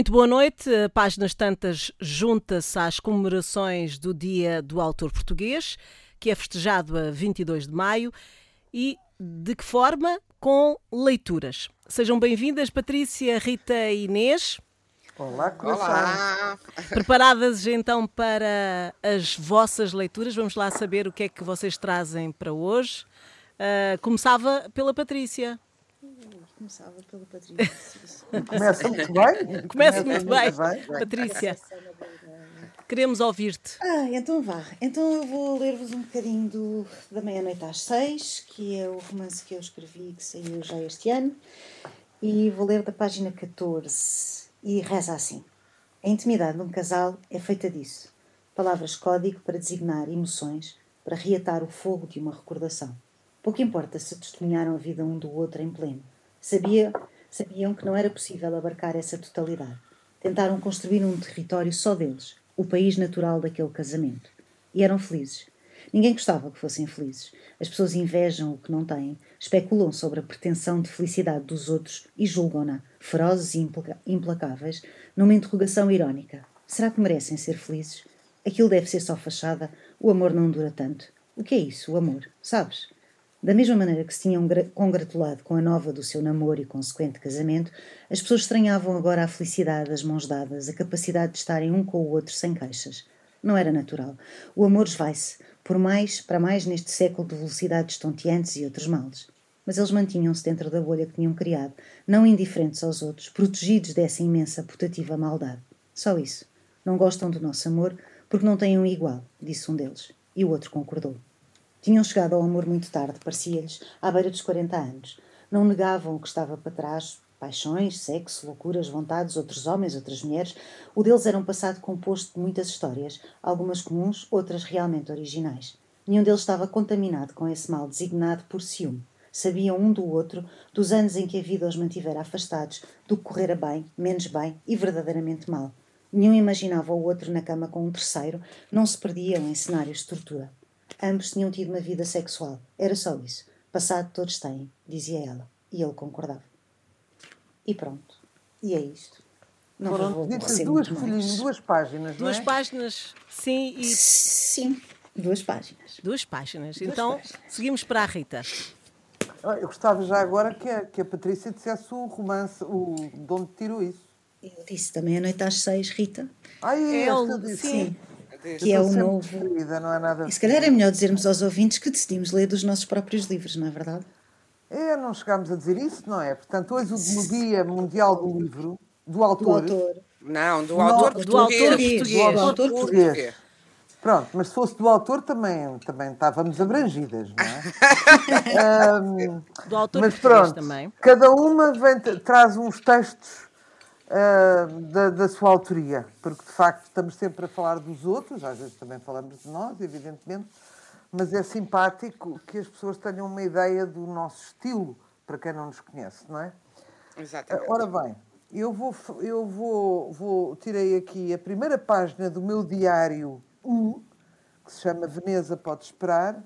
Muito boa noite. Páginas Tantas junta-se às comemorações do Dia do Autor Português, que é festejado a 22 de maio. E de que forma? Com leituras. Sejam bem-vindas, Patrícia, Rita e Inês. Olá. Olá. Preparadas então para as vossas leituras? Vamos lá saber o que é que vocês trazem para hoje. Uh, começava pela Patrícia começava pela Patrícia. Começa muito bem. Começa muito bem. bem. Patrícia, queremos ouvir-te. Ah, então vá. Então eu vou ler-vos um bocadinho do, da meia-noite às seis, que é o romance que eu escrevi, que saiu já este ano. E vou ler da página 14. E reza assim. A intimidade de um casal é feita disso. Palavras código para designar emoções, para reatar o fogo de uma recordação. Pouco importa se testemunharam a vida um do outro em pleno. Sabia, sabiam que não era possível abarcar essa totalidade. Tentaram construir um território só deles, o país natural daquele casamento. E eram felizes. Ninguém gostava que fossem felizes. As pessoas invejam o que não têm, especulam sobre a pretensão de felicidade dos outros e julgam-na, ferozes e implacáveis, numa interrogação irónica. Será que merecem ser felizes? Aquilo deve ser só fachada, o amor não dura tanto. O que é isso, o amor? Sabes? Da mesma maneira que se tinham congratulado com a nova do seu namoro e consequente casamento, as pessoas estranhavam agora a felicidade, as mãos dadas, a capacidade de estarem um com o outro sem queixas. Não era natural. O amor esvai-se, por mais, para mais neste século de velocidades estonteantes e outros males. Mas eles mantinham-se dentro da bolha que tinham criado, não indiferentes aos outros, protegidos dessa imensa putativa maldade. Só isso. Não gostam do nosso amor porque não têm um igual, disse um deles. E o outro concordou. Tinham chegado ao amor muito tarde, parecia-lhes, à beira dos 40 anos. Não negavam o que estava para trás, paixões, sexo, loucuras, vontades, outros homens, outras mulheres. O deles era um passado composto de muitas histórias, algumas comuns, outras realmente originais. Nenhum deles estava contaminado com esse mal designado por ciúme. Sabiam um do outro, dos anos em que a vida os mantivera afastados, do que correra bem, menos bem e verdadeiramente mal. Nenhum imaginava o outro na cama com um terceiro, não se perdiam em cenários de tortura. Ambos tinham tido uma vida sexual. Era só isso. Passado todos têm, dizia ela. E ele concordava. E pronto. E é isto. Não Foram duas folhinhas, duas páginas, Duas é? páginas, sim. E... Sim, duas páginas. Duas páginas. Duas então, páginas. seguimos para a Rita. Eu gostava já agora que a, que a Patrícia dissesse o romance, o, de onde tirou isso. Eu disse também a noite às seis, Rita. Ah, é, é sim. sim que é o novo. Não é nada e se calhar é melhor dizermos aos ouvintes que decidimos ler dos nossos próprios livros, não é verdade? É, não chegámos a dizer isso, não é? Portanto, hoje o Dia Mundial do Livro, do autor. Do autor. Não, do autor do, do autor português. Do autor português. Pronto, mas se fosse do autor também, também estávamos abrangidas, não é? um, do autor mas pronto, também. Cada uma vem, traz uns textos uh, da, da, sua autoria, porque de facto estamos sempre a falar dos outros, às vezes também falamos de nós, evidentemente, mas é simpático que as pessoas tenham uma ideia do nosso estilo, para quem não nos conhece, não é? Exatamente. Uh, ora bem, eu vou, eu vou, vou tirei aqui a primeira página do meu diário 1, que se chama Veneza Pode Esperar,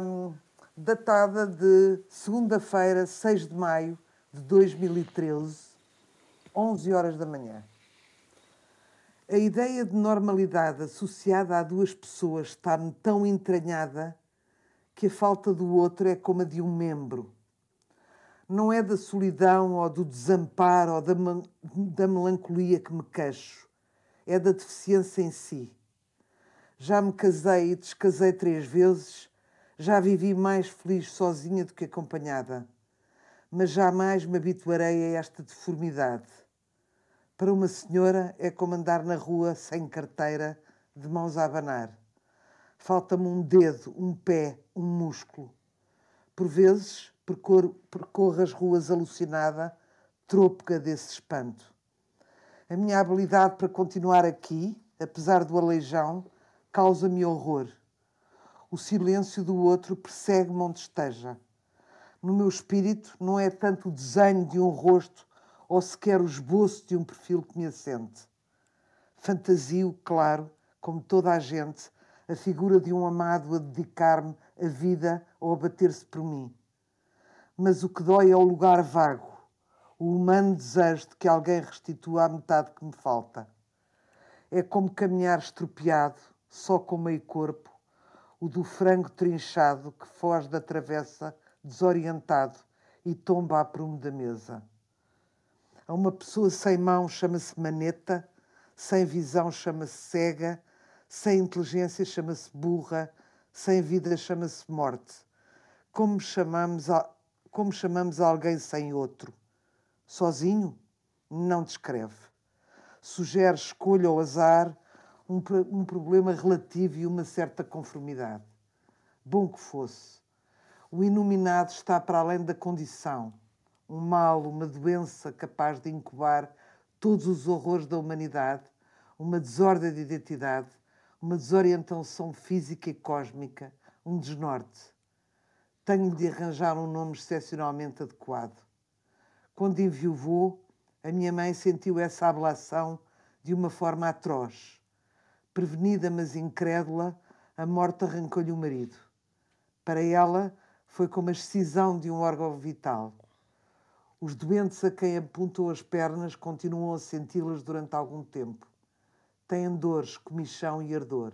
um, datada de segunda-feira, 6 de maio de 2013 11 horas da manhã. A ideia de normalidade associada a duas pessoas está-me tão entranhada que a falta do outro é como a de um membro. Não é da solidão ou do desamparo ou da, da melancolia que me queixo, é da deficiência em si. Já me casei e descasei três vezes, já vivi mais feliz sozinha do que acompanhada, mas jamais me habituarei a esta deformidade para uma senhora é como andar na rua sem carteira, de mãos a abanar. Falta-me um dedo, um pé, um músculo. Por vezes percorro, percorro as ruas alucinada, trôpega desse espanto. A minha habilidade para continuar aqui, apesar do aleijão, causa-me horror. O silêncio do outro persegue-me onde esteja. No meu espírito não é tanto o desenho de um rosto ou sequer o esboço de um perfil que me assente. Fantasio, claro, como toda a gente, a figura de um amado a dedicar-me a vida ou a bater-se por mim. Mas o que dói é o lugar vago, o humano desejo de que alguém restitua a metade que me falta. É como caminhar estropiado, só com meio corpo, o do frango trinchado que foge da travessa desorientado e tomba a prumo da mesa. A uma pessoa sem mão chama-se maneta, sem visão chama-se cega, sem inteligência chama-se burra, sem vida chama-se morte. Como chamamos, a, como chamamos alguém sem outro? Sozinho? Não descreve. Sugere escolha ou azar, um, um problema relativo e uma certa conformidade. Bom que fosse. O iluminado está para além da condição. Um mal, uma doença capaz de incubar todos os horrores da humanidade, uma desordem de identidade, uma desorientação física e cósmica, um desnorte. Tenho de arranjar um nome excepcionalmente adequado. Quando enviuvou, a minha mãe sentiu essa ablação de uma forma atroz. Prevenida, mas incrédula, a morte arrancou-lhe o marido. Para ela, foi como a excisão de um órgão vital. Os doentes a quem apontou as pernas continuam a senti-las durante algum tempo têm dores, comichão e ardor.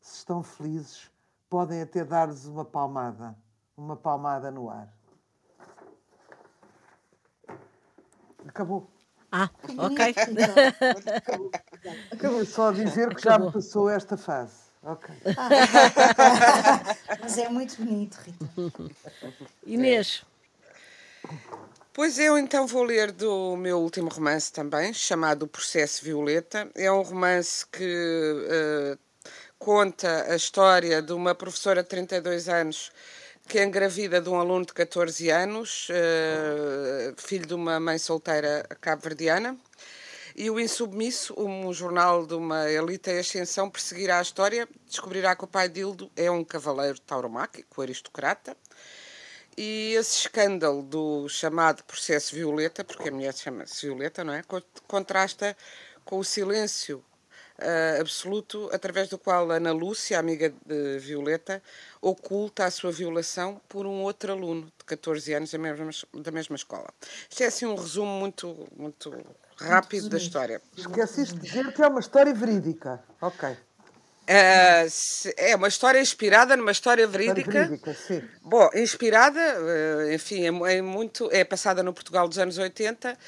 Se estão felizes, podem até dar-lhes uma palmada, uma palmada no ar. Acabou. Ah, ok. Acabou só a dizer que já me passou esta fase. Ok. Mas é muito bonito, Rita. Inês. Pois eu então vou ler do meu último romance também, chamado Processo Violeta. É um romance que uh, conta a história de uma professora de 32 anos que é engravida de um aluno de 14 anos, uh, filho de uma mãe solteira cabo-verdiana. E o Insubmisso, um jornal de uma elite em ascensão, perseguirá a história, descobrirá que o pai Dildo é um cavaleiro tauromáquico, aristocrata, e esse escândalo do chamado processo Violeta, porque a mulher chama-se Violeta, não é? Contrasta com o silêncio uh, absoluto através do qual Ana Lúcia, amiga de Violeta, oculta a sua violação por um outro aluno de 14 anos da mesma, da mesma escola. Isto é assim um resumo muito, muito rápido da história. Esqueceste de dizer que é uma história verídica. Ok. Uh, é uma história inspirada numa história verídica. verídica sim. Bom, inspirada, uh, enfim, é, é, muito, é passada no Portugal dos anos 80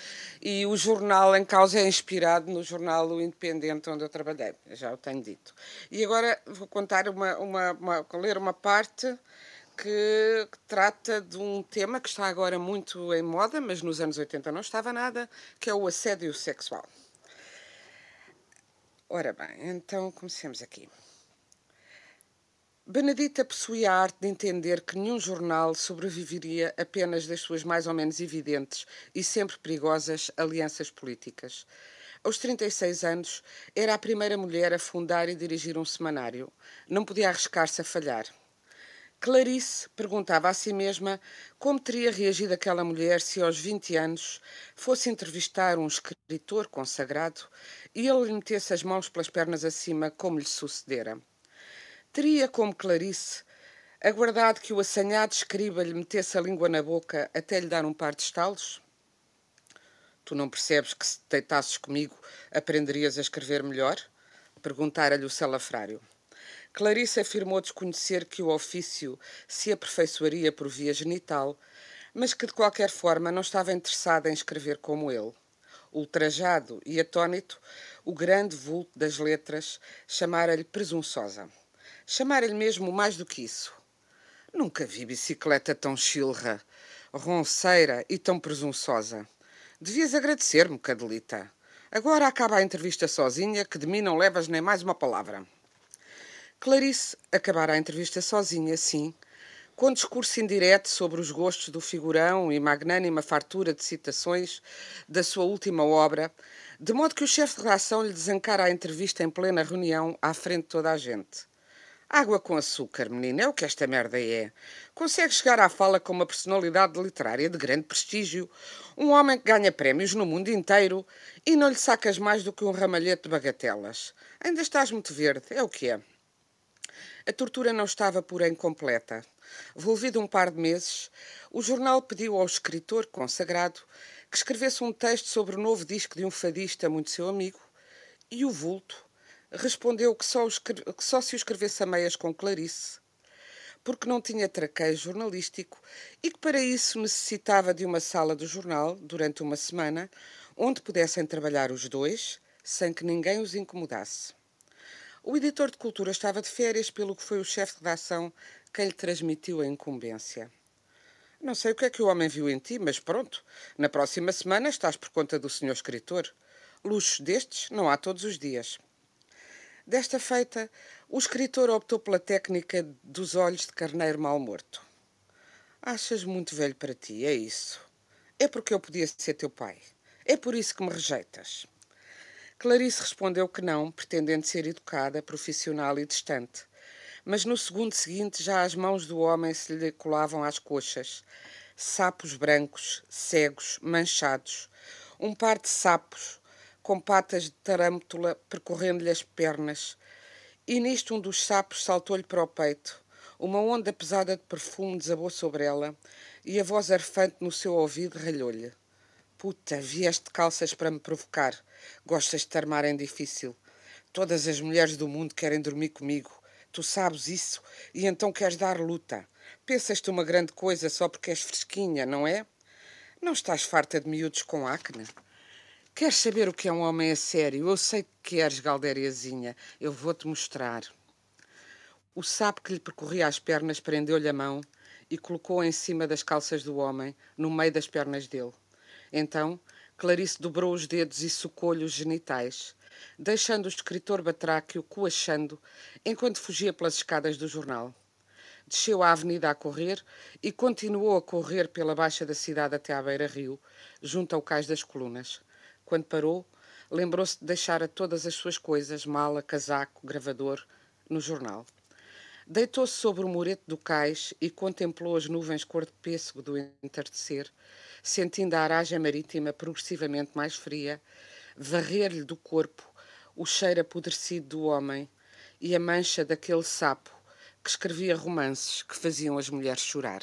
e o jornal em causa é inspirado no jornal O Independente onde eu trabalhei, já o tenho dito. E agora vou contar uma, uma, uma ler uma parte que, que trata de um tema que está agora muito em moda, mas nos anos 80 não estava nada, que é o assédio sexual. Ora bem, então comecemos aqui. Benedita possuía a arte de entender que nenhum jornal sobreviveria apenas das suas mais ou menos evidentes e sempre perigosas alianças políticas. Aos 36 anos, era a primeira mulher a fundar e dirigir um semanário. Não podia arriscar-se a falhar. Clarice perguntava a si mesma como teria reagido aquela mulher se aos 20 anos fosse entrevistar um escritor consagrado e ele lhe metesse as mãos pelas pernas acima, como lhe sucedera. Teria, como Clarice, aguardado que o assanhado escriba lhe metesse a língua na boca até lhe dar um par de estalos? Tu não percebes que se deitasses comigo aprenderias a escrever melhor? Perguntara-lhe o salafrário. Clarice afirmou desconhecer que o ofício se aperfeiçoaria por via genital, mas que de qualquer forma não estava interessada em escrever como ele. Ultrajado e atônito, o grande vulto das letras chamara-lhe presunçosa. Chamara-lhe mesmo mais do que isso. Nunca vi bicicleta tão chilra, ronceira e tão presunçosa. Devias agradecer-me, Cadelita. Agora acaba a entrevista sozinha, que de mim não levas nem mais uma palavra. Clarice acabara a entrevista sozinha, sim, com discurso indireto sobre os gostos do figurão e magnânima fartura de citações da sua última obra, de modo que o chefe de redação lhe desancara a entrevista em plena reunião à frente de toda a gente. Água com açúcar, menina, é o que esta merda é. Consegue chegar à fala com uma personalidade literária de grande prestígio, um homem que ganha prémios no mundo inteiro e não lhe sacas mais do que um ramalhete de bagatelas. Ainda estás muito verde, é o que é. A tortura não estava, porém, completa. Volvido um par de meses, o jornal pediu ao escritor consagrado que escrevesse um texto sobre o novo disco de um fadista muito seu amigo, e o vulto respondeu que só, que só se o escrevesse a meias com Clarice, porque não tinha traqueio jornalístico e que para isso necessitava de uma sala do jornal durante uma semana onde pudessem trabalhar os dois sem que ninguém os incomodasse. O editor de cultura estava de férias, pelo que foi o chefe de redação quem lhe transmitiu a incumbência. Não sei o que é que o homem viu em ti, mas pronto, na próxima semana estás por conta do senhor escritor. Luxos destes não há todos os dias. Desta feita, o escritor optou pela técnica dos olhos de carneiro mal morto. Achas muito velho para ti, é isso. É porque eu podia ser teu pai. É por isso que me rejeitas. Clarice respondeu que não, pretendendo ser educada, profissional e distante. Mas no segundo seguinte já as mãos do homem se lhe colavam às coxas. Sapos brancos, cegos, manchados. Um par de sapos, com patas de tarântula percorrendo-lhe as pernas. E nisto um dos sapos saltou-lhe para o peito. Uma onda pesada de perfume desabou sobre ela e a voz arfante no seu ouvido ralhou-lhe. Puta, vieste calças para me provocar. Gostas de te armar em difícil. Todas as mulheres do mundo querem dormir comigo. Tu sabes isso e então queres dar luta. Pensas-te uma grande coisa só porque és fresquinha, não é? Não estás farta de miúdos com acne? Queres saber o que é um homem a sério? Eu sei que queres, Galdériazinha. Eu vou-te mostrar. O sapo que lhe percorria as pernas prendeu-lhe a mão e colocou-a em cima das calças do homem, no meio das pernas dele. Então, Clarice dobrou os dedos e socou-lhe os genitais, deixando o escritor batráquio coachando enquanto fugia pelas escadas do jornal. Desceu a avenida a correr e continuou a correr pela baixa da cidade até à beira-rio, junto ao cais das colunas. Quando parou, lembrou-se de deixar todas as suas coisas, mala, casaco, gravador, no jornal. Deitou-se sobre o murete do cais e contemplou as nuvens cor de pêssego do entardecer, sentindo a aragem marítima progressivamente mais fria, varrer-lhe do corpo o cheiro apodrecido do homem e a mancha daquele sapo que escrevia romances que faziam as mulheres chorar.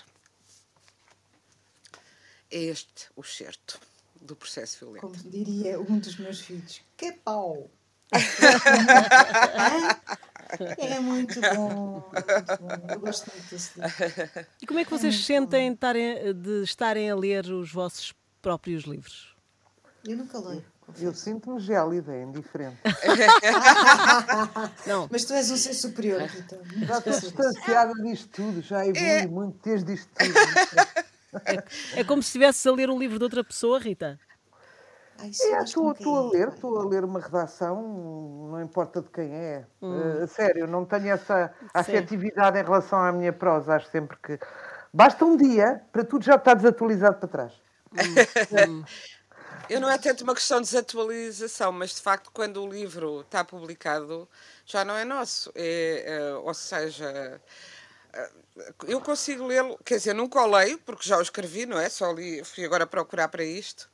É este o certo do processo violento. Como diria um dos meus filhos, que pau! é muito bom, é muito bom. Eu gosto muito desse livro. E como é que vocês é sentem de estarem a ler os vossos próprios livros? Eu nunca leio. Eu sinto-me gélida, é indiferente. não. Mas tu és um ser superior, Rita. Já estou distanciada disto tudo, já evolui é... muito desde isto tudo. É, é como se estivesse a ler um livro de outra pessoa, Rita. É, estou, a ler, estou a ler uma redação, não importa de quem é. Hum. Uh, sério, não tenho essa afetividade em relação à minha prosa. Acho sempre que basta um dia para tudo já estar desatualizado para trás. Hum. Eu não é tanto uma questão de desatualização, mas de facto, quando o livro está publicado, já não é nosso. É, é ou seja, eu consigo lê-lo, quer dizer, nunca o leio, porque já o escrevi, não é? Só li, fui agora procurar para isto,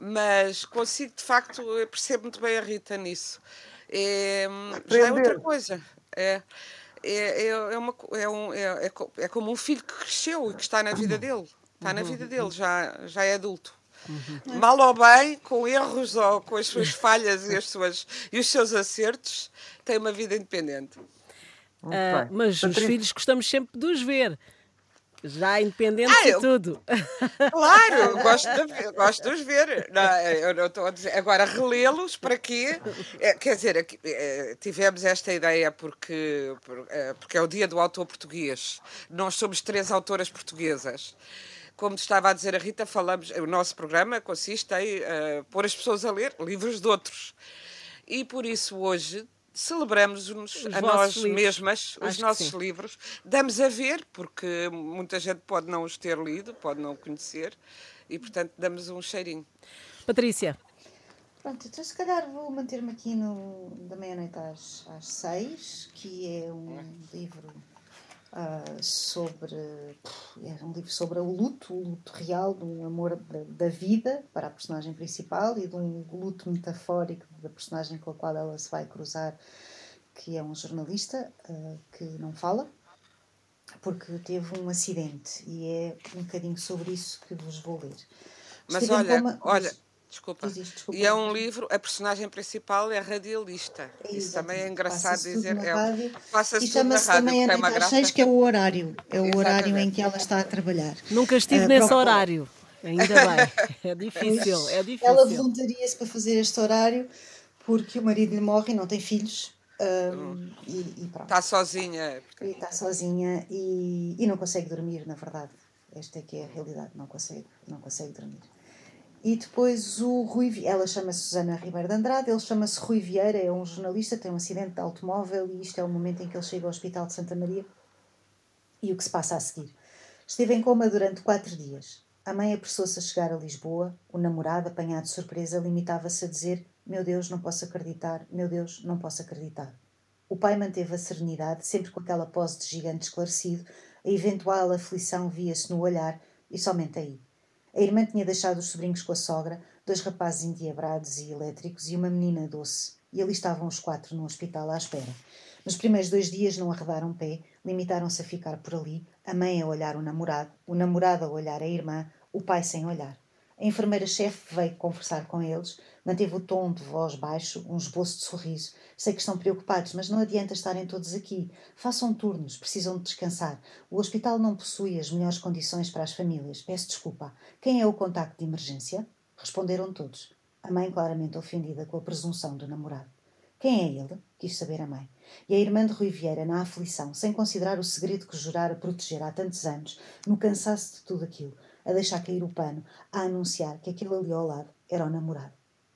mas consigo, de facto, eu percebo muito bem a Rita nisso. É, já é outra coisa. É, é, é, é, uma, é, um, é, é, é como um filho que cresceu e que está na vida dele. Está na vida dele, já, já é adulto. Uhum. Mal ou bem, com erros ou com as suas falhas e, as suas, e os seus acertos, tem uma vida independente. Uh, mas Patrícia. os filhos gostamos sempre de os ver. Já independentes ah, eu, tudo. Claro, eu gosto de, gosto de os ver. Não, eu não estou a dizer. Agora, relê-los para quê? É, quer dizer, é, tivemos esta ideia porque, é, porque é o dia do autor português. Nós somos três autoras portuguesas. Como estava a dizer a Rita, falamos, o nosso programa consiste em uh, pôr as pessoas a ler livros de outros. E por isso hoje celebramos-nos a nós livros. mesmas, os Acho nossos livros, damos a ver, porque muita gente pode não os ter lido, pode não conhecer, e portanto damos um cheirinho. Patrícia. Pronto, então se calhar vou manter-me aqui no da meia-noite às, às seis, que é um livro uh, sobre é um livro sobre o luto, o luto real, de um amor da, da, vida para a personagem principal e de um luto metafórico da personagem com a qual ela se vai cruzar, que é um jornalista uh, que não fala porque teve um acidente e é um bocadinho sobre isso que vos vou ler. Mas olha, coma- olha, desculpa. Desculpa. E é um livro, a personagem principal é radialista. É Isso também é exatamente. engraçado dizer. É, rádio. Passa-se E tudo na chama-se rádio, também é graça. seis, que é o horário. É o horário em Exatamente. que ela está a trabalhar. Nunca estive Ah, nesse horário. Ainda bem. É difícil, é difícil. Ela voluntaria-se para fazer este horário porque o marido lhe morre e não tem filhos. hum, e, e pronto. Está sozinha. E está sozinha e, e não consegue dormir, na verdade. Esta é que é a realidade, não consegue, não consegue dormir. E depois o Rui, ela chama-se Susana Ribeiro de Andrade, ele chama-se Rui Vieira, é um jornalista, tem um acidente de automóvel e isto é o momento em que ele chega ao Hospital de Santa Maria e o que se passa a seguir. Esteve em coma durante quatro dias. A mãe apressou-se a chegar a Lisboa, o namorado, apanhado de surpresa, limitava-se a dizer meu Deus, não posso acreditar, meu Deus, não posso acreditar. O pai manteve a serenidade, sempre com aquela pose de gigante esclarecido, a eventual aflição via-se no olhar e somente aí. A irmã tinha deixado os sobrinhos com a sogra, dois rapazes endiabrados e elétricos e uma menina doce, e ali estavam os quatro no hospital à espera. Nos primeiros dois dias não arredaram pé, limitaram-se a ficar por ali, a mãe a olhar o namorado, o namorado a olhar a irmã, o pai sem olhar. A enfermeira-chefe veio conversar com eles, manteve o tom de voz baixo, um esboço de sorriso. Sei que estão preocupados, mas não adianta estarem todos aqui. Façam turnos, precisam de descansar. O hospital não possui as melhores condições para as famílias. Peço desculpa. Quem é o contacto de emergência? Responderam todos. A mãe claramente ofendida com a presunção do namorado. Quem é ele? Quis saber a mãe. E a irmã de Rui Vieira, na aflição, sem considerar o segredo que jurara proteger há tantos anos, no cansaço de tudo aquilo, a deixar cair o pano, a anunciar que aquele ali ao lado era o namorado.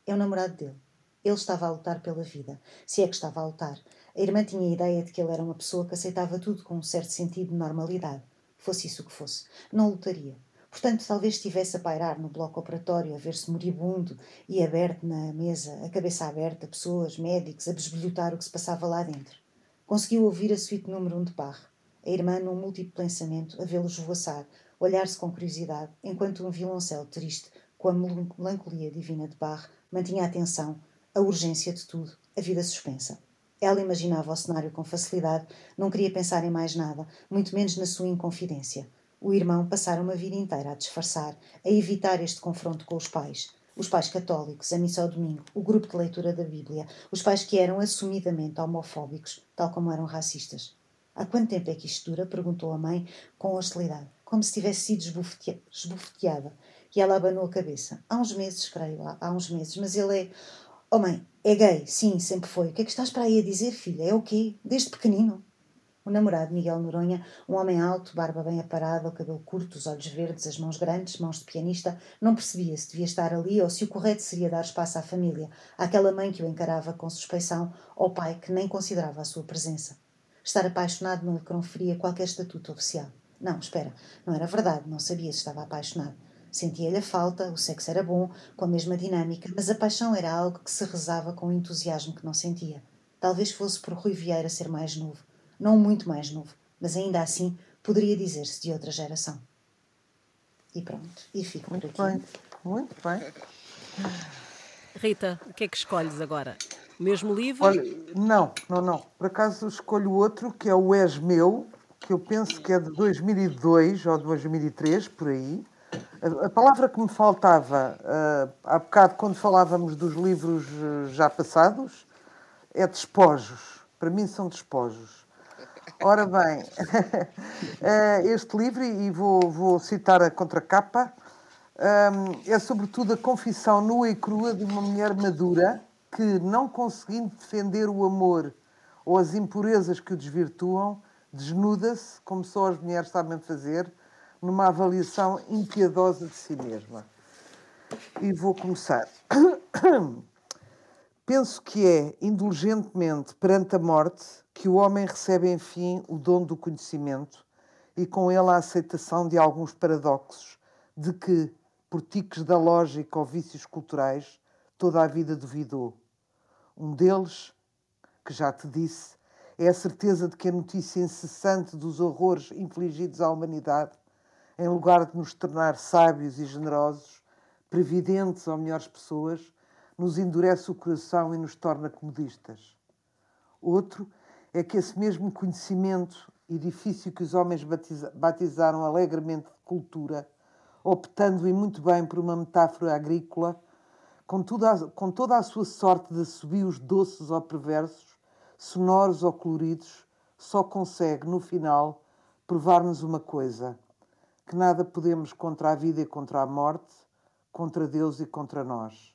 É o namorado dele. Ele estava a lutar pela vida, se é que estava a lutar. A irmã tinha a ideia de que ele era uma pessoa que aceitava tudo com um certo sentido de normalidade. Fosse isso o que fosse. Não lutaria. Portanto, talvez estivesse a pairar no bloco operatório, a ver-se moribundo e aberto na mesa, a cabeça aberta, pessoas, médicos, a besbilhotar o que se passava lá dentro. Conseguiu ouvir a suíte número um de Parre. A irmã, num múltiplo pensamento, a vê-lo esvoaçar, olhar-se com curiosidade, enquanto um violoncelo triste, com a melancolia divina de Barre, mantinha a atenção, a urgência de tudo, a vida suspensa. Ela imaginava o cenário com facilidade, não queria pensar em mais nada, muito menos na sua inconfidência. O irmão passara uma vida inteira a disfarçar, a evitar este confronto com os pais. Os pais católicos, a missa ao domingo, o grupo de leitura da Bíblia, os pais que eram assumidamente homofóbicos, tal como eram racistas. Há quanto tempo é que isto dura? perguntou a mãe com hostilidade, como se tivesse sido esbofetea- esbofeteada. E ela abanou a cabeça. Há uns meses, creio, há, há uns meses, mas ele é. Oh mãe, é gay, sim, sempre foi. O que é que estás para aí a dizer, filha? É o quê? Desde pequenino? O namorado, Miguel Noronha, um homem alto, barba bem aparada, o cabelo curto, os olhos verdes, as mãos grandes, mãos de pianista, não percebia se devia estar ali ou se o correto seria dar espaço à família, àquela mãe que o encarava com suspeição, ao pai que nem considerava a sua presença. Estar apaixonado não lhe conferia qualquer estatuto oficial. Não, espera, não era verdade, não sabia se estava apaixonado. Sentia-lhe a falta, o sexo era bom, com a mesma dinâmica, mas a paixão era algo que se rezava com um entusiasmo que não sentia. Talvez fosse por Rui Vieira ser mais novo. Não muito mais novo, mas ainda assim poderia dizer-se de outra geração. E pronto, e fico por Muito aqui. bem, muito bem. Rita, o que é que escolhes agora? O mesmo livro? Olha, não, não, não. Por acaso escolho outro que é o És Meu, que eu penso que é de 2002 ou 2003, por aí. A, a palavra que me faltava ah, há bocado, quando falávamos dos livros eh, já passados, é despojos. Para mim são despojos. Ora bem, eh, este livro, e vou, vou citar a contracapa, hum, é sobretudo a confissão nua e crua de uma mulher madura que, não conseguindo defender o amor ou as impurezas que o desvirtuam, desnuda-se, como só as mulheres sabem fazer, numa avaliação impiedosa de si mesma. E vou começar. Penso que é, indulgentemente, perante a morte, que o homem recebe, enfim, o dom do conhecimento e com ele a aceitação de alguns paradoxos, de que, por tiques da lógica ou vícios culturais, toda a vida duvidou. Um deles, que já te disse, é a certeza de que a notícia incessante dos horrores infligidos à humanidade, em lugar de nos tornar sábios e generosos, previdentes ou melhores pessoas, nos endurece o coração e nos torna comodistas. Outro é que esse mesmo conhecimento, edifício que os homens batiza- batizaram alegremente de cultura, optando e muito bem por uma metáfora agrícola, com, toda, com toda a sua sorte de assobios doces ou perversos, sonoros ou coloridos, só consegue, no final, provar-nos uma coisa: que nada podemos contra a vida e contra a morte, contra Deus e contra nós.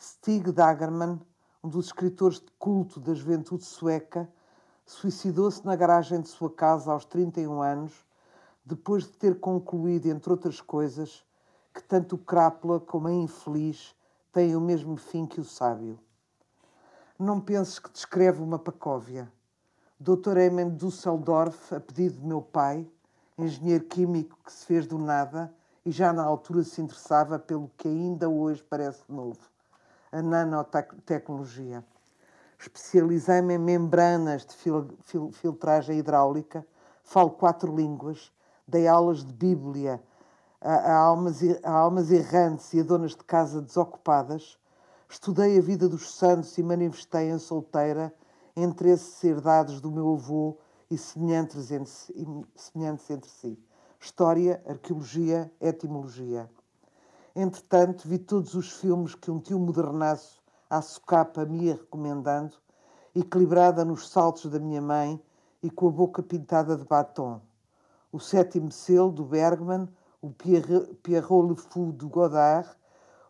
Stig Dagerman, um dos escritores de culto da juventude sueca, suicidou-se na garagem de sua casa aos 31 anos, depois de ter concluído, entre outras coisas, que tanto o crápula como a infeliz têm o mesmo fim que o sábio. Não penses que descreve uma pacóvia. Dr. Eamon Dusseldorf, a pedido de meu pai, engenheiro químico que se fez do nada e já na altura se interessava pelo que ainda hoje parece novo, a nanotecnologia. Especializei-me em membranas de fil fil filtragem hidráulica, falo quatro línguas, dei aulas de Bíblia a, a, almas, a almas errantes e a donas de casa desocupadas, estudei a vida dos santos e manifestei em solteira interesses herdados do meu avô e semelhantes entre, semelhantes entre si. História, arqueologia, etimologia. Entretanto, vi todos os filmes que um tio modernaço à socapa me ia recomendando, equilibrada nos saltos da minha mãe e com a boca pintada de batom. O sétimo selo do Bergman, o Pierrot Le Fou do Godard,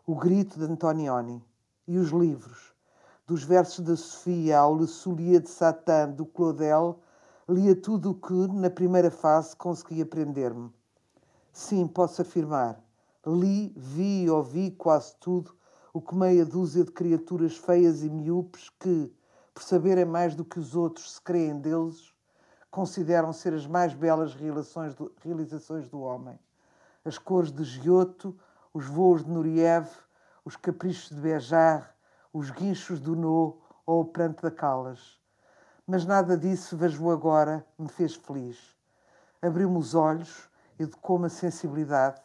o Grito de Antonioni. E os livros. Dos versos da Sofia ao Le Soulier de Satan do Claudel, lia tudo o que, na primeira fase, consegui aprender-me. Sim, posso afirmar. Li, vi e ouvi quase tudo o que meia dúzia de criaturas feias e miúpes que, por saberem mais do que os outros se creem deuses, consideram ser as mais belas do, realizações do homem. As cores de Giotto, os voos de Nureyev, os caprichos de Bejar, os guinchos do No ou o pranto da Calas. Mas nada disso, vejo agora, me fez feliz. Abriu-me os olhos, educou-me a sensibilidade,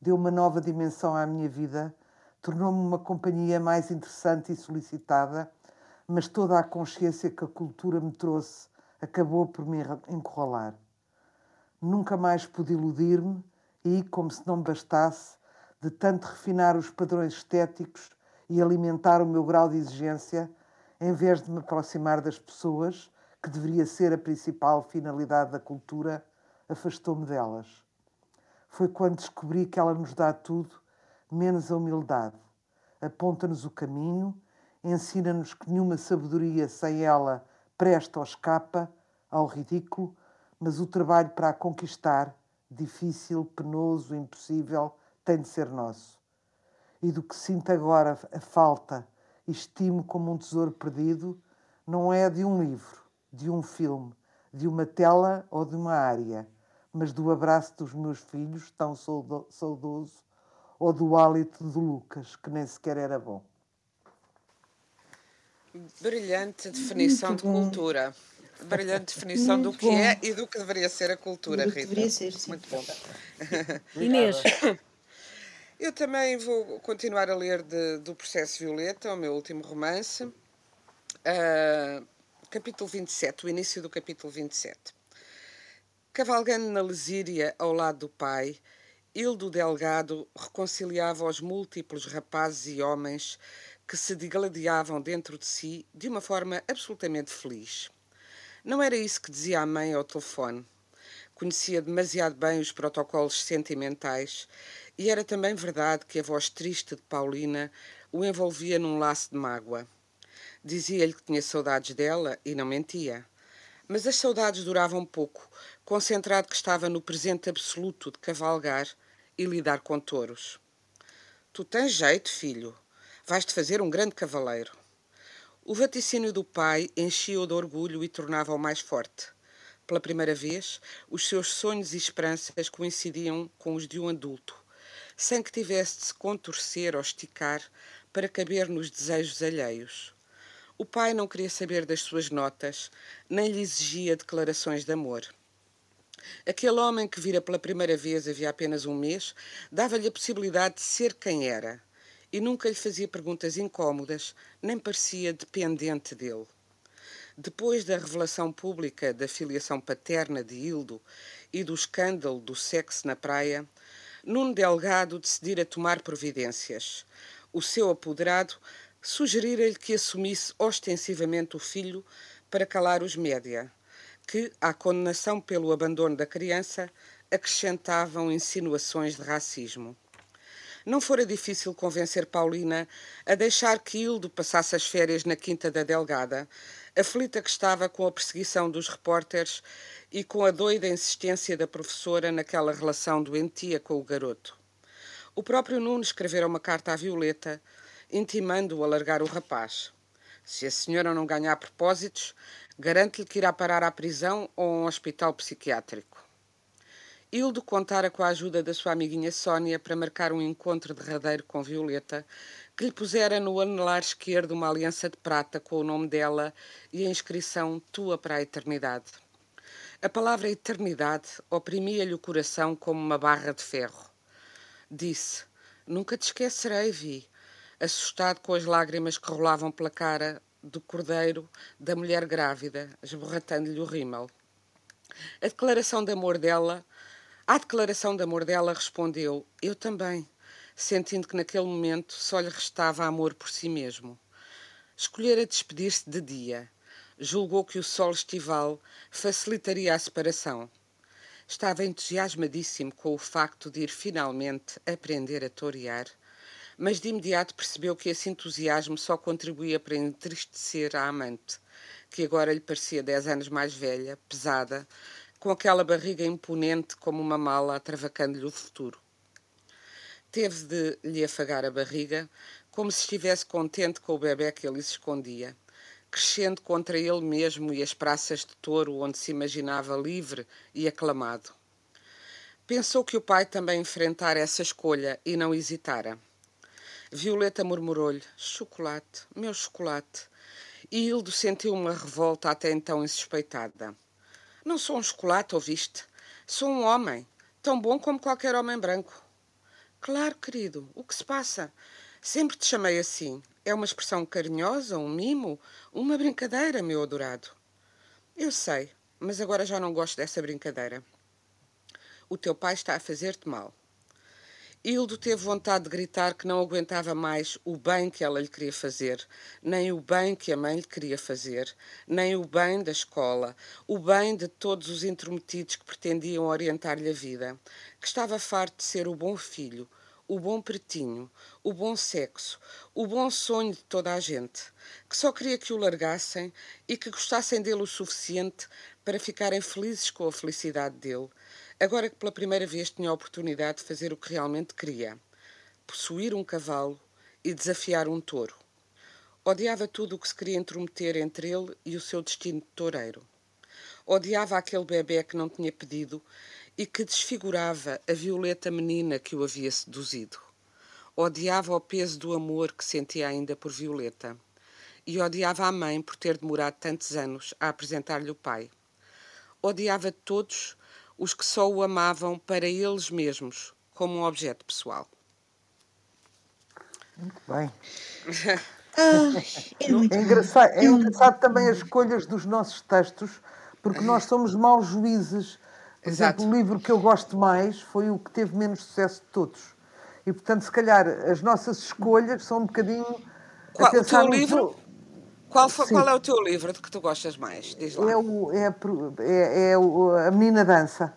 deu uma nova dimensão à minha vida tornou-me uma companhia mais interessante e solicitada, mas toda a consciência que a cultura me trouxe acabou por me encurralar. Nunca mais pude iludir-me e, como se não bastasse, de tanto refinar os padrões estéticos e alimentar o meu grau de exigência, em vez de me aproximar das pessoas, que deveria ser a principal finalidade da cultura, afastou-me delas. Foi quando descobri que ela nos dá tudo menos a humildade. Aponta-nos o caminho, ensina-nos que nenhuma sabedoria sem ela presta ou escapa ao ridículo, mas o trabalho para a conquistar, difícil, penoso, impossível, tem de ser nosso. E do que sinto agora a falta e estimo como um tesouro perdido, não é de um livro, de um filme, de uma tela ou de uma área, mas do abraço dos meus filhos, tão saudoso ou do hálito de Lucas, que nem sequer era bom. Brilhante definição de cultura. Brilhante definição Muito do que bom. é e do que deveria ser a cultura, Rita. Deveria ser, sim. Muito bom. Inês. Eu também vou continuar a ler de, do Processo Violeta, o meu último romance. Uh, capítulo 27, o início do capítulo 27. Cavalgando na Lesíria ao lado do pai, Hildo Delgado reconciliava os múltiplos rapazes e homens que se degladiavam dentro de si de uma forma absolutamente feliz. Não era isso que dizia a mãe ao telefone. Conhecia demasiado bem os protocolos sentimentais e era também verdade que a voz triste de Paulina o envolvia num laço de mágoa. Dizia-lhe que tinha saudades dela e não mentia. Mas as saudades duravam pouco, concentrado que estava no presente absoluto de cavalgar e lidar com touros. Tu tens jeito, filho. Vais-te fazer um grande cavaleiro. O vaticínio do pai enchia-o de orgulho e tornava-o mais forte. Pela primeira vez, os seus sonhos e esperanças coincidiam com os de um adulto, sem que tivesse de se contorcer ou esticar para caber nos desejos alheios. O pai não queria saber das suas notas, nem lhe exigia declarações de amor. Aquele homem que vira pela primeira vez havia apenas um mês dava-lhe a possibilidade de ser quem era e nunca lhe fazia perguntas incômodas, nem parecia dependente dele. Depois da revelação pública da filiação paterna de Hildo e do escândalo do sexo na praia, Nuno Delgado decidira tomar providências. O seu apoderado sugerira-lhe que assumisse ostensivamente o filho para calar os média, que, à condenação pelo abandono da criança, acrescentavam insinuações de racismo. Não fora difícil convencer Paulina a deixar que Hildo passasse as férias na Quinta da Delgada, aflita que estava com a perseguição dos repórteres e com a doida insistência da professora naquela relação doentia com o garoto. O próprio Nuno escrevera uma carta à Violeta, intimando-o a largar o rapaz. Se a senhora não ganhar propósitos, garante-lhe que irá parar à prisão ou a um hospital psiquiátrico. Hildo contara com a ajuda da sua amiguinha Sónia para marcar um encontro derradeiro com Violeta, que lhe pusera no anelar esquerdo uma aliança de prata com o nome dela e a inscrição Tua para a Eternidade. A palavra eternidade oprimia-lhe o coração como uma barra de ferro. Disse: Nunca te esquecerei, Vi, assustado com as lágrimas que rolavam pela cara do cordeiro da mulher grávida, esborratando-lhe o rímel. A declaração de amor dela, à declaração de amor dela respondeu: Eu também, sentindo que naquele momento só lhe restava amor por si mesmo. Escolhera despedir-se de dia julgou que o sol estival facilitaria a separação. Estava entusiasmadíssimo com o facto de ir finalmente aprender a torear, mas de imediato percebeu que esse entusiasmo só contribuía para entristecer a amante, que agora lhe parecia dez anos mais velha, pesada, com aquela barriga imponente como uma mala atravacando-lhe o futuro. Teve de lhe afagar a barriga, como se estivesse contente com o bebê que ele se escondia crescendo contra ele mesmo e as praças de touro onde se imaginava livre e aclamado. Pensou que o pai também enfrentara essa escolha e não hesitara. Violeta murmurou-lhe: Chocolate, meu chocolate. E Hildo sentiu uma revolta até então insuspeitada. Não sou um chocolate, ouviste? Sou um homem, tão bom como qualquer homem branco. Claro, querido, o que se passa? Sempre te chamei assim. É uma expressão carinhosa, um mimo, uma brincadeira, meu adorado. Eu sei, mas agora já não gosto dessa brincadeira. O teu pai está a fazer-te mal. Hildo teve vontade de gritar que não aguentava mais o bem que ela lhe queria fazer, nem o bem que a mãe lhe queria fazer, nem o bem da escola, o bem de todos os intrometidos que pretendiam orientar-lhe a vida, que estava farto de ser o bom filho, o bom pretinho, o bom sexo, o bom sonho de toda a gente, que só queria que o largassem e que gostassem dele o suficiente para ficarem felizes com a felicidade dele, agora que pela primeira vez tinha a oportunidade de fazer o que realmente queria: possuir um cavalo e desafiar um touro. Odiava tudo o que se queria intrometer entre ele e o seu destino de toureiro. Odiava aquele bebê que não tinha pedido e que desfigurava a violeta menina que o havia seduzido. Odiava o peso do amor que sentia ainda por Violeta. E odiava a mãe por ter demorado tantos anos a apresentar-lhe o pai. Odiava todos os que só o amavam para eles mesmos, como um objeto pessoal. Muito bem. Ah, é, muito é, engraçado, é engraçado também as escolhas dos nossos textos, porque nós somos maus juízes por Exato. exemplo, o livro que eu gosto mais foi o que teve menos sucesso de todos. E, portanto, se calhar as nossas escolhas são um bocadinho. Qual, o teu livro? Qual, foi, qual, é o teu livro de que tu gostas mais? Diz lá. É, o, é, é, é o, A Menina Dança.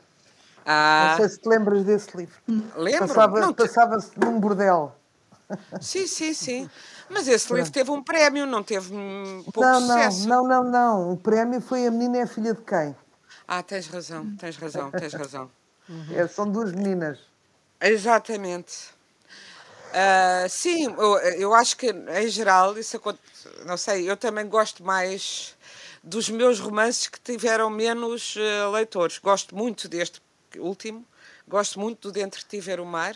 Ah. Não sei se te lembras desse livro. Lembro. Passava-se passava num bordel. Sim, sim, sim. Mas esse livro teve um prémio, não teve pouco não, sucesso. Não, não, não, não. O prémio foi A Menina é Filha de Quem? Ah, tens razão, tens razão, tens razão. É, são duas meninas. Exatamente. Uh, sim, eu, eu, acho que em geral, isso não sei, eu também gosto mais dos meus romances que tiveram menos uh, leitores. Gosto muito deste último, gosto muito do Dentro de Ti Ver o Mar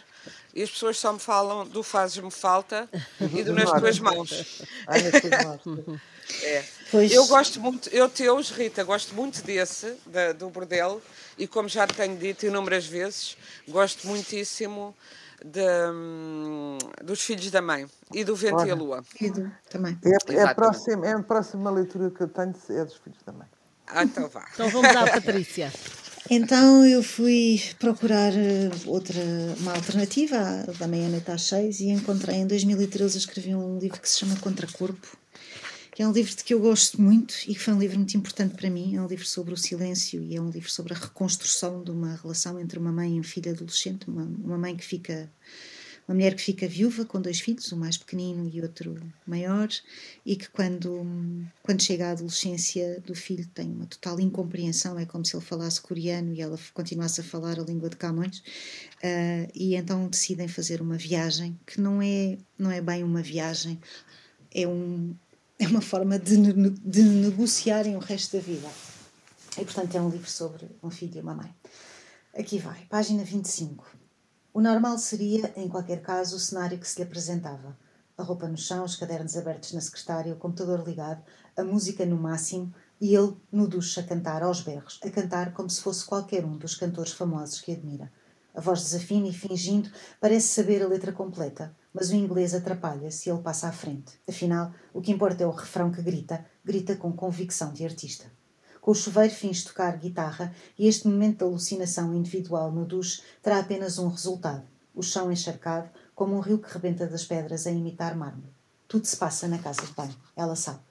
e as pessoas só me falam do Fazes-me Falta e do Nas Tuas Mãos. Ai, nas tuas mãos. É. Pois... Eu gosto muito, eu teus, Rita, gosto muito desse, da, do bordel, e como já tenho dito inúmeras vezes, gosto muitíssimo de, hum, dos Filhos da Mãe e do Vento Olha. e a Lua. E do, também. É, é, a próxima, é a próxima leitura que eu tenho é dos Filhos da Mãe. Ah, então vá. Então vamos à Patrícia. Então eu fui procurar eh, outra, uma alternativa da meia-noite às seis e encontrei em 2013 escrevi um livro que se chama Contracorpo, que é um livro de que eu gosto muito e que foi um livro muito importante para mim. É um livro sobre o silêncio e é um livro sobre a reconstrução de uma relação entre uma mãe e um filho adolescente, uma, uma mãe que fica uma mulher que fica viúva com dois filhos, um mais pequenino e outro maior, e que quando, quando chega à adolescência do filho tem uma total incompreensão, é como se ele falasse coreano e ela continuasse a falar a língua de Camões, uh, e então decidem fazer uma viagem que não é, não é bem uma viagem, é, um, é uma forma de, de negociarem o resto da vida. E portanto é um livro sobre um filho e uma mãe. Aqui vai, página 25. O normal seria, em qualquer caso, o cenário que se lhe apresentava. A roupa no chão, os cadernos abertos na secretária, o computador ligado, a música no máximo e ele no duche a cantar aos berros, a cantar como se fosse qualquer um dos cantores famosos que admira. A voz desafina e, fingindo, parece saber a letra completa, mas o inglês atrapalha-se e ele passa à frente. Afinal, o que importa é o refrão que grita, grita com convicção de artista. Com o chuveiro fins tocar guitarra e este momento de alucinação individual no duche terá apenas um resultado: o chão encharcado, como um rio que rebenta das pedras a imitar mármore. Tudo se passa na casa de banho, ela sabe.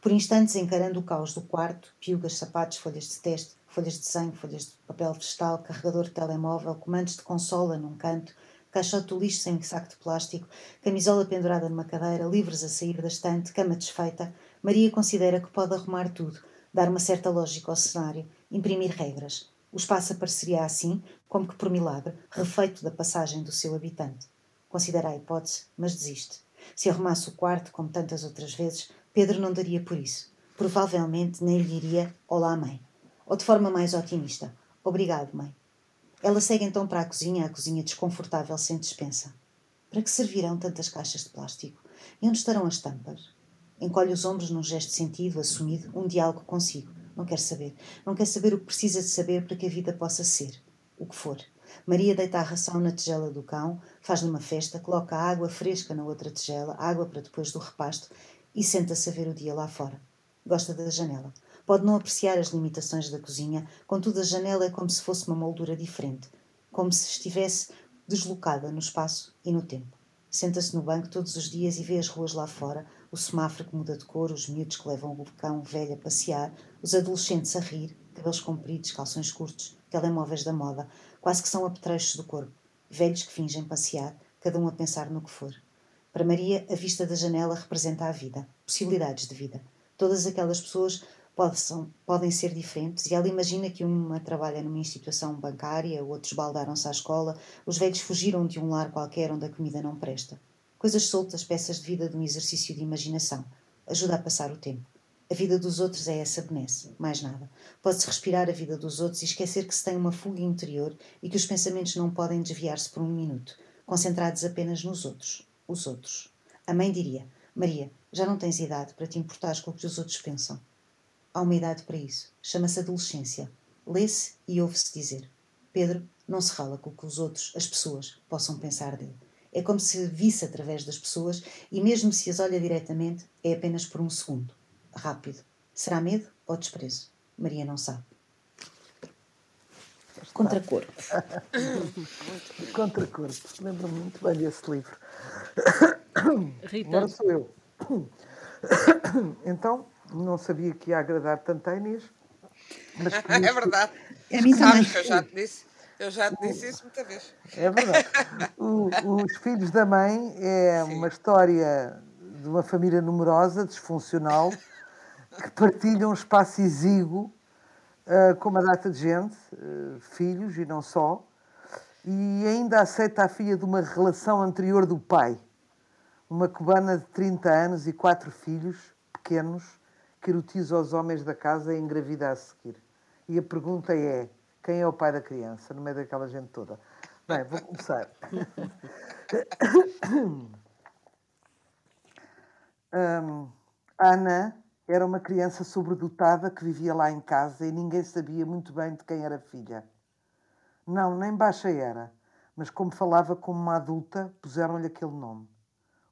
Por instantes, encarando o caos do quarto, piugas, sapatos, folhas de teste, folhas de desenho, folhas de papel vegetal, carregador de telemóvel, comandos de consola num canto, caixote do lixo sem saco de plástico, camisola pendurada numa cadeira, livros a sair da estante, cama desfeita, Maria considera que pode arrumar tudo, dar uma certa lógica ao cenário, imprimir regras. O espaço apareceria assim, como que por milagre, refeito da passagem do seu habitante. Considera a hipótese, mas desiste. Se arrumasse o quarto, como tantas outras vezes, Pedro não daria por isso. Provavelmente nem lhe diria Olá, mãe. Ou de forma mais otimista: Obrigado, mãe. Ela segue então para a cozinha, a cozinha desconfortável sem despensa. Para que servirão tantas caixas de plástico? E onde estarão as tampas? Encolhe os ombros num gesto sentido, assumido, um diálogo consigo. Não quer saber. Não quer saber o que precisa de saber para que a vida possa ser. O que for. Maria deita a ração na tigela do cão, faz-lhe uma festa, coloca água fresca na outra tigela, água para depois do repasto, e senta-se a ver o dia lá fora. Gosta da janela. Pode não apreciar as limitações da cozinha, contudo a janela é como se fosse uma moldura diferente, como se estivesse deslocada no espaço e no tempo. Senta-se no banco todos os dias e vê as ruas lá fora, o semáforo que muda de cor, os miúdos que levam o cão velho a passear, os adolescentes a rir, cabelos compridos, calções curtos, telemóveis da moda, quase que são apetrechos do corpo, velhos que fingem passear, cada um a pensar no que for. Para Maria, a vista da janela representa a vida, possibilidades de vida. Todas aquelas pessoas são, podem ser diferentes e ela imagina que uma trabalha numa instituição bancária, outros baldaram-se à escola, os velhos fugiram de um lar qualquer onde a comida não presta. Coisas soltas, peças de vida de um exercício de imaginação. Ajuda a passar o tempo. A vida dos outros é essa benesse, mais nada. Pode-se respirar a vida dos outros e esquecer que se tem uma fuga interior e que os pensamentos não podem desviar-se por um minuto, concentrados apenas nos outros, os outros. A mãe diria: Maria, já não tens idade para te importares com o que os outros pensam. Há uma idade para isso. Chama-se adolescência. Lê-se e ouve-se dizer: Pedro não se rala com o que os outros, as pessoas, possam pensar dele. É como se visse através das pessoas e, mesmo se as olha diretamente, é apenas por um segundo. Rápido. Será medo ou desprezo? Maria não sabe. Contracorpo. Contracorpo. Lembro-me muito bem desse livro. Rita. Agora sou eu. Então, não sabia que ia agradar tanto a Inês. Mas é verdade. É a mim também. Sabes que eu já te disse. Eu já te disse isso muita vez. É verdade. O, Os Filhos da Mãe é Sim. uma história de uma família numerosa, disfuncional, que partilha um espaço exíguo ah, com uma data de gente, ah, filhos e não só, e ainda aceita a filha de uma relação anterior do pai. Uma cubana de 30 anos e quatro filhos pequenos que erotiza os homens da casa e engravida a seguir. E a pergunta é: quem é o pai da criança, no meio daquela gente toda? Bem, vou começar. Hum, Ana era uma criança sobredotada que vivia lá em casa e ninguém sabia muito bem de quem era filha. Não, nem baixa era, mas como falava como uma adulta, puseram-lhe aquele nome.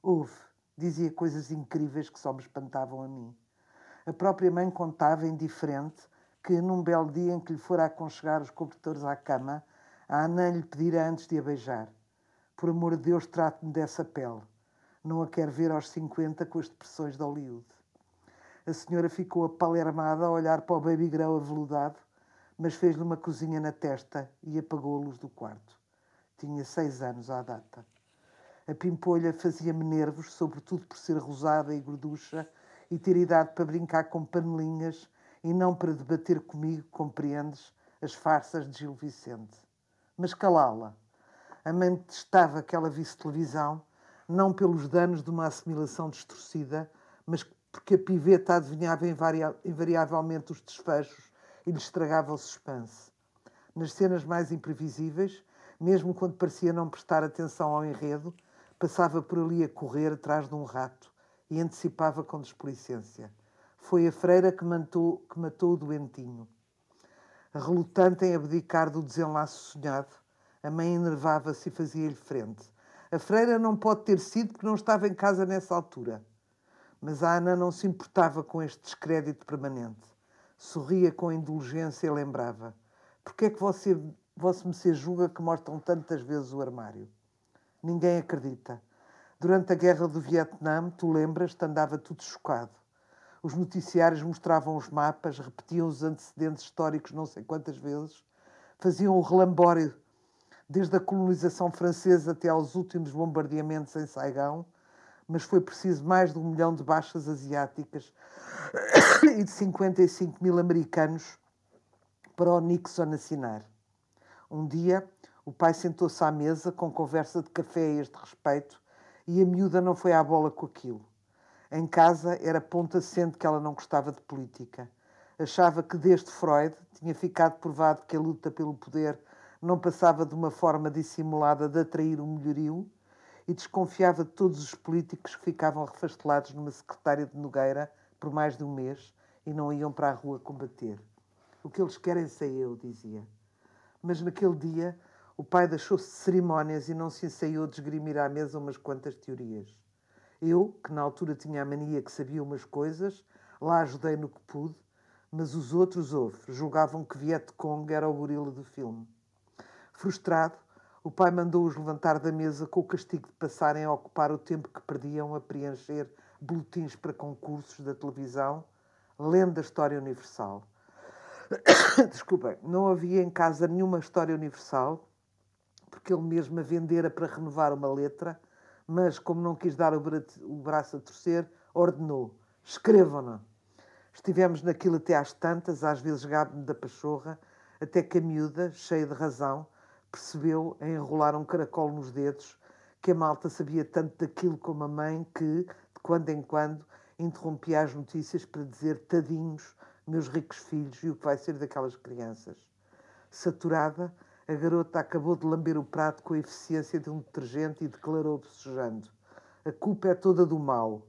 Houve, dizia coisas incríveis que só me espantavam a mim. A própria mãe contava, indiferente, que, num belo dia em que lhe fora aconchegar os cobertores à cama, a Anã lhe pedira antes de a beijar: Por amor de Deus, trate-me dessa pele. Não a quero ver aos 50 com as depressões de Hollywood. A senhora ficou apalermada a olhar para o baby grão aveludado, mas fez-lhe uma cozinha na testa e apagou a luz do quarto. Tinha seis anos à data. A pimpolha fazia-me nervos, sobretudo por ser rosada e gorducha e ter idade para brincar com panelinhas e não para debater comigo, compreendes, as farsas de Gil Vicente. Mas calá-la. A mãe detestava que ela visse televisão, não pelos danos de uma assimilação distorcida, mas porque a piveta adivinhava invariavelmente os desfechos e lhe estragava o suspense. Nas cenas mais imprevisíveis, mesmo quando parecia não prestar atenção ao enredo, passava por ali a correr atrás de um rato e antecipava com desplicência. Foi a freira que matou, que matou o doentinho. Relutante em abdicar do desenlace sonhado, a mãe enervava-se e fazia-lhe frente. A freira não pode ter sido porque não estava em casa nessa altura. Mas a Ana não se importava com este descrédito permanente. Sorria com indulgência e lembrava: Por que é que você, você me se julga que mostram tantas vezes o armário? Ninguém acredita. Durante a guerra do Vietnã, tu lembras-te, andava tudo chocado. Os noticiários mostravam os mapas, repetiam os antecedentes históricos não sei quantas vezes, faziam o relambório desde a colonização francesa até aos últimos bombardeamentos em Saigão, mas foi preciso mais de um milhão de baixas asiáticas e de 55 mil americanos para o Nixon assinar. Um dia, o pai sentou-se à mesa com conversa de café a este respeito e a miúda não foi à bola com aquilo. Em casa era ponto assente que ela não gostava de política. Achava que desde Freud tinha ficado provado que a luta pelo poder não passava de uma forma dissimulada de atrair o melhorio e desconfiava de todos os políticos que ficavam refastelados numa secretária de Nogueira por mais de um mês e não iam para a rua combater. O que eles querem sei eu, dizia. Mas naquele dia o pai deixou-se de cerimónias e não se ensaiou de esgrimir à mesa umas quantas teorias. Eu, que na altura tinha a mania que sabia umas coisas, lá ajudei no que pude, mas os outros, houve, julgavam que Viet Cong era o gorila do filme. Frustrado, o pai mandou-os levantar da mesa com o castigo de passarem a ocupar o tempo que perdiam a preencher boletins para concursos da televisão, lendo a história universal. Desculpem, não havia em casa nenhuma história universal, porque ele mesmo a vendera para renovar uma letra, mas como não quis dar o braço a torcer, ordenou: escrevam-na. Estivemos naquilo até às tantas, às vezes gabe-me da pachorra, até que a miúda, cheia de razão, percebeu, a enrolar um caracol nos dedos, que a malta sabia tanto daquilo como a mãe que, de quando em quando, interrompia as notícias para dizer tadinhos, meus ricos filhos, e o que vai ser daquelas crianças. Saturada, a garota acabou de lamber o prato com a eficiência de um detergente e declarou bocejando: A culpa é toda do mal.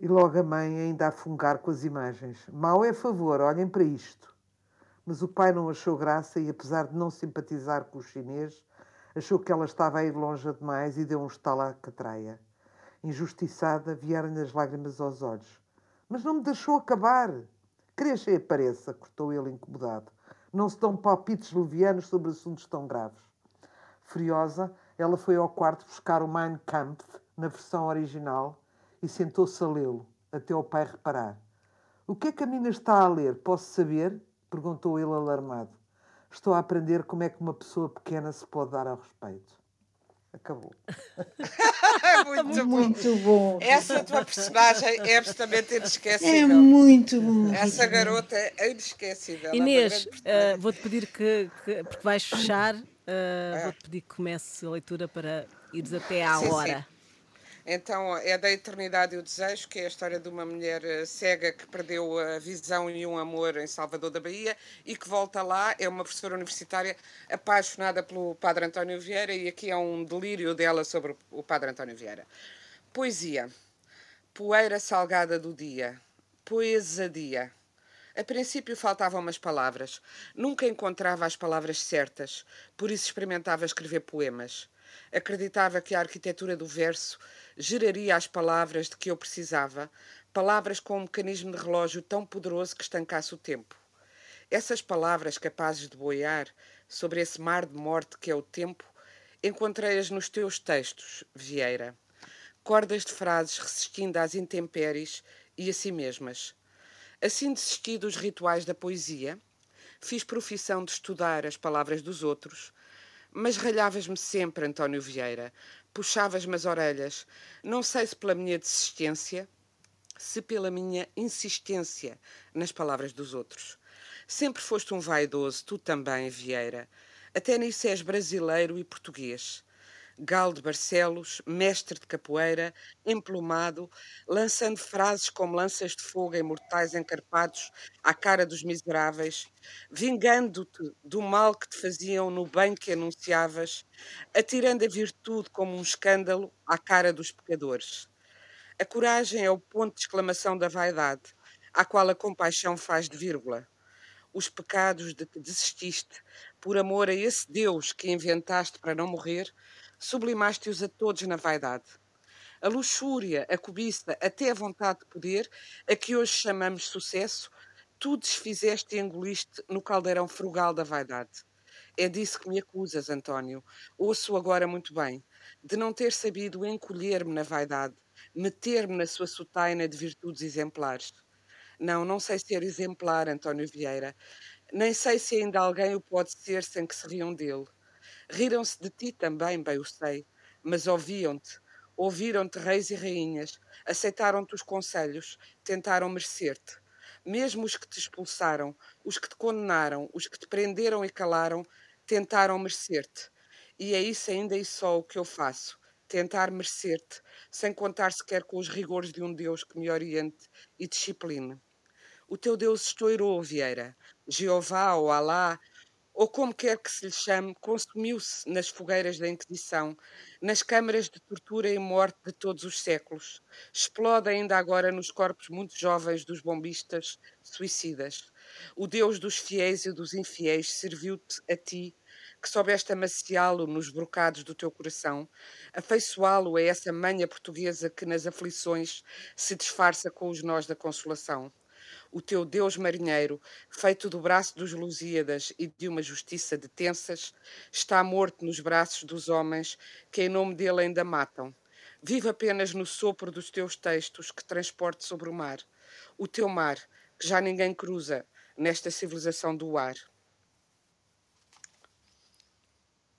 E logo a mãe ainda a fungar com as imagens. Mal é favor, olhem para isto. Mas o pai não achou graça e, apesar de não simpatizar com o chinês, achou que ela estava a ir longe demais e deu um estalo à catraia. Injustiçada, vieram-lhe as lágrimas aos olhos. Mas não me deixou acabar. Cresça e apareça, cortou ele incomodado. Não se dão palpites levianos sobre assuntos tão graves. Furiosa, ela foi ao quarto buscar o Mein Kampf, na versão original, e sentou-se a lê-lo, até o pai reparar. O que é que a mina está a ler? Posso saber? Perguntou ele alarmado. Estou a aprender como é que uma pessoa pequena se pode dar ao respeito. Acabou. muito, muito bom. bom. Essa tua personagem é absolutamente inesquecível. É muito bom. Essa garota é inesquecível. Inês, uh, vou-te pedir que, que, porque vais fechar, uh, é. vou-te pedir que comece a leitura para ires até à sim, hora. Sim. Então, é da Eternidade e o Desejo, que é a história de uma mulher eh, cega que perdeu a visão e um amor em Salvador da Bahia e que volta lá. É uma professora universitária apaixonada pelo Padre António Vieira e aqui é um delírio dela sobre o Padre António Vieira. Poesia. Poeira salgada do dia. Poesadia. A princípio faltavam umas palavras. Nunca encontrava as palavras certas, por isso experimentava escrever poemas. Acreditava que a arquitetura do verso geraria as palavras de que eu precisava palavras com um mecanismo de relógio tão poderoso que estancasse o tempo. Essas palavras capazes de boiar sobre esse mar de morte que é o tempo, encontrei-as nos teus textos, Vieira. Cordas de frases resistindo às intempéries e a si mesmas. Assim desisti dos rituais da poesia, fiz profissão de estudar as palavras dos outros, mas ralhavas-me sempre, António Vieira, puxavas-me as orelhas, não sei se pela minha desistência, se pela minha insistência nas palavras dos outros. Sempre foste um vaidoso, tu também, Vieira. Até nisso és brasileiro e português. Gal de Barcelos, mestre de capoeira, emplumado, lançando frases como lanças de fogo em mortais encarpados à cara dos miseráveis, vingando-te do mal que te faziam no bem que anunciavas, atirando a virtude como um escândalo à cara dos pecadores. A coragem é o ponto de exclamação da vaidade, à qual a compaixão faz de vírgula os pecados de que desististe, por amor a esse Deus que inventaste para não morrer, sublimaste-os a todos na vaidade. A luxúria, a cobiça, até a vontade de poder, a que hoje chamamos sucesso, tu desfizeste e engoliste no caldeirão frugal da vaidade. É disso que me acusas, António. Ouço agora muito bem, de não ter sabido encolher-me na vaidade, meter-me na sua sotaina de virtudes exemplares. Não, não sei ser exemplar, António Vieira. Nem sei se ainda alguém o pode ser sem que se riam dele. Riram-se de ti também, bem o sei, mas ouviam-te. Ouviram-te reis e rainhas, aceitaram-te os conselhos, tentaram merecer-te. Mesmo os que te expulsaram, os que te condenaram, os que te prenderam e calaram, tentaram merecer-te. E é isso ainda e só o que eu faço tentar merecer-te, sem contar sequer com os rigores de um Deus que me oriente e discipline. O teu Deus estourou, Vieira. Jeová ou Alá, ou como quer que se lhe chame, consumiu-se nas fogueiras da Inquisição, nas câmaras de tortura e morte de todos os séculos. Explode ainda agora nos corpos muito jovens dos bombistas suicidas. O Deus dos fiéis e dos infiéis serviu-te a ti, que soubeste amaciá-lo nos brocados do teu coração, afeiçoá-lo a essa manha portuguesa que nas aflições se disfarça com os nós da consolação o teu Deus marinheiro, feito do braço dos Lusíadas e de uma justiça de tensas, está morto nos braços dos homens que em nome dele ainda matam. Vive apenas no sopro dos teus textos que transporte sobre o mar, o teu mar, que já ninguém cruza nesta civilização do ar.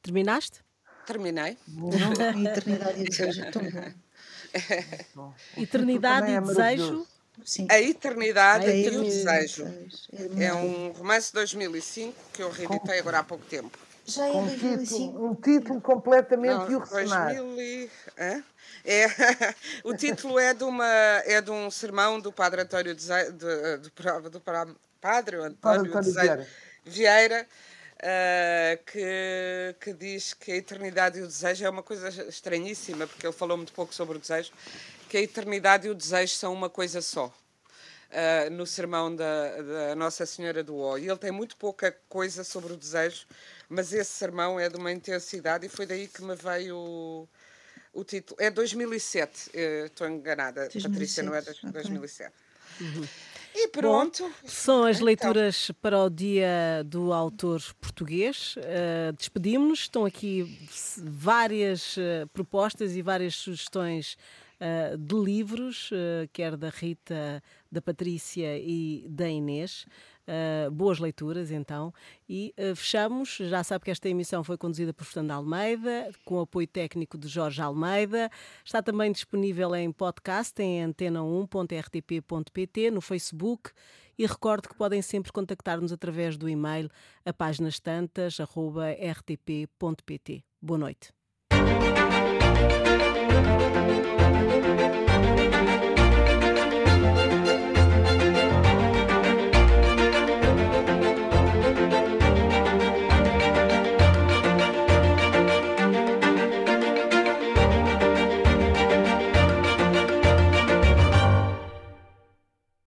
Terminaste? Terminei. Eternidade e desejo, tão bom. Eternidade e desejo Sim. A Eternidade a e o Desejo. É, é um romance de 2005 que eu reeditei agora há pouco tempo. Já é 2005. Um título completamente Não, 2000 e... é? É, o título é de, uma, é de um sermão do Padre António de, de, de, do, do Padre António, António Vieira, Vieira uh, que, que diz que a eternidade e o desejo é uma coisa estranhíssima, porque ele falou muito pouco sobre o desejo, que a eternidade e o desejo são uma coisa só. Uh, no sermão da, da, Nossa Senhora do Ó. E ele tem muito pouca coisa sobre o desejo, mas esse sermão é de uma intensidade e foi daí que me veio o, o título. É 2007, estou enganada, 2007. Patrícia, não é 2007. Okay. Uhum. E pronto. Bom, são as então. leituras para o dia do autor português. Uh, Despedimos-nos. Estão aqui várias uh, propostas e várias sugestões uh, de livros, quer da Rita, da Patrícia e da Inês. Uh, boas leituras, então. E uh, fechamos. Já sabe que esta emissão foi conduzida por Fernando Almeida, com apoio técnico de Jorge Almeida. Está também disponível em podcast em antena1.rtp.pt, no Facebook. E recordo que podem sempre contactar-nos através do e-mail a páginas tantas.rtp.pt. Boa noite. Thank you.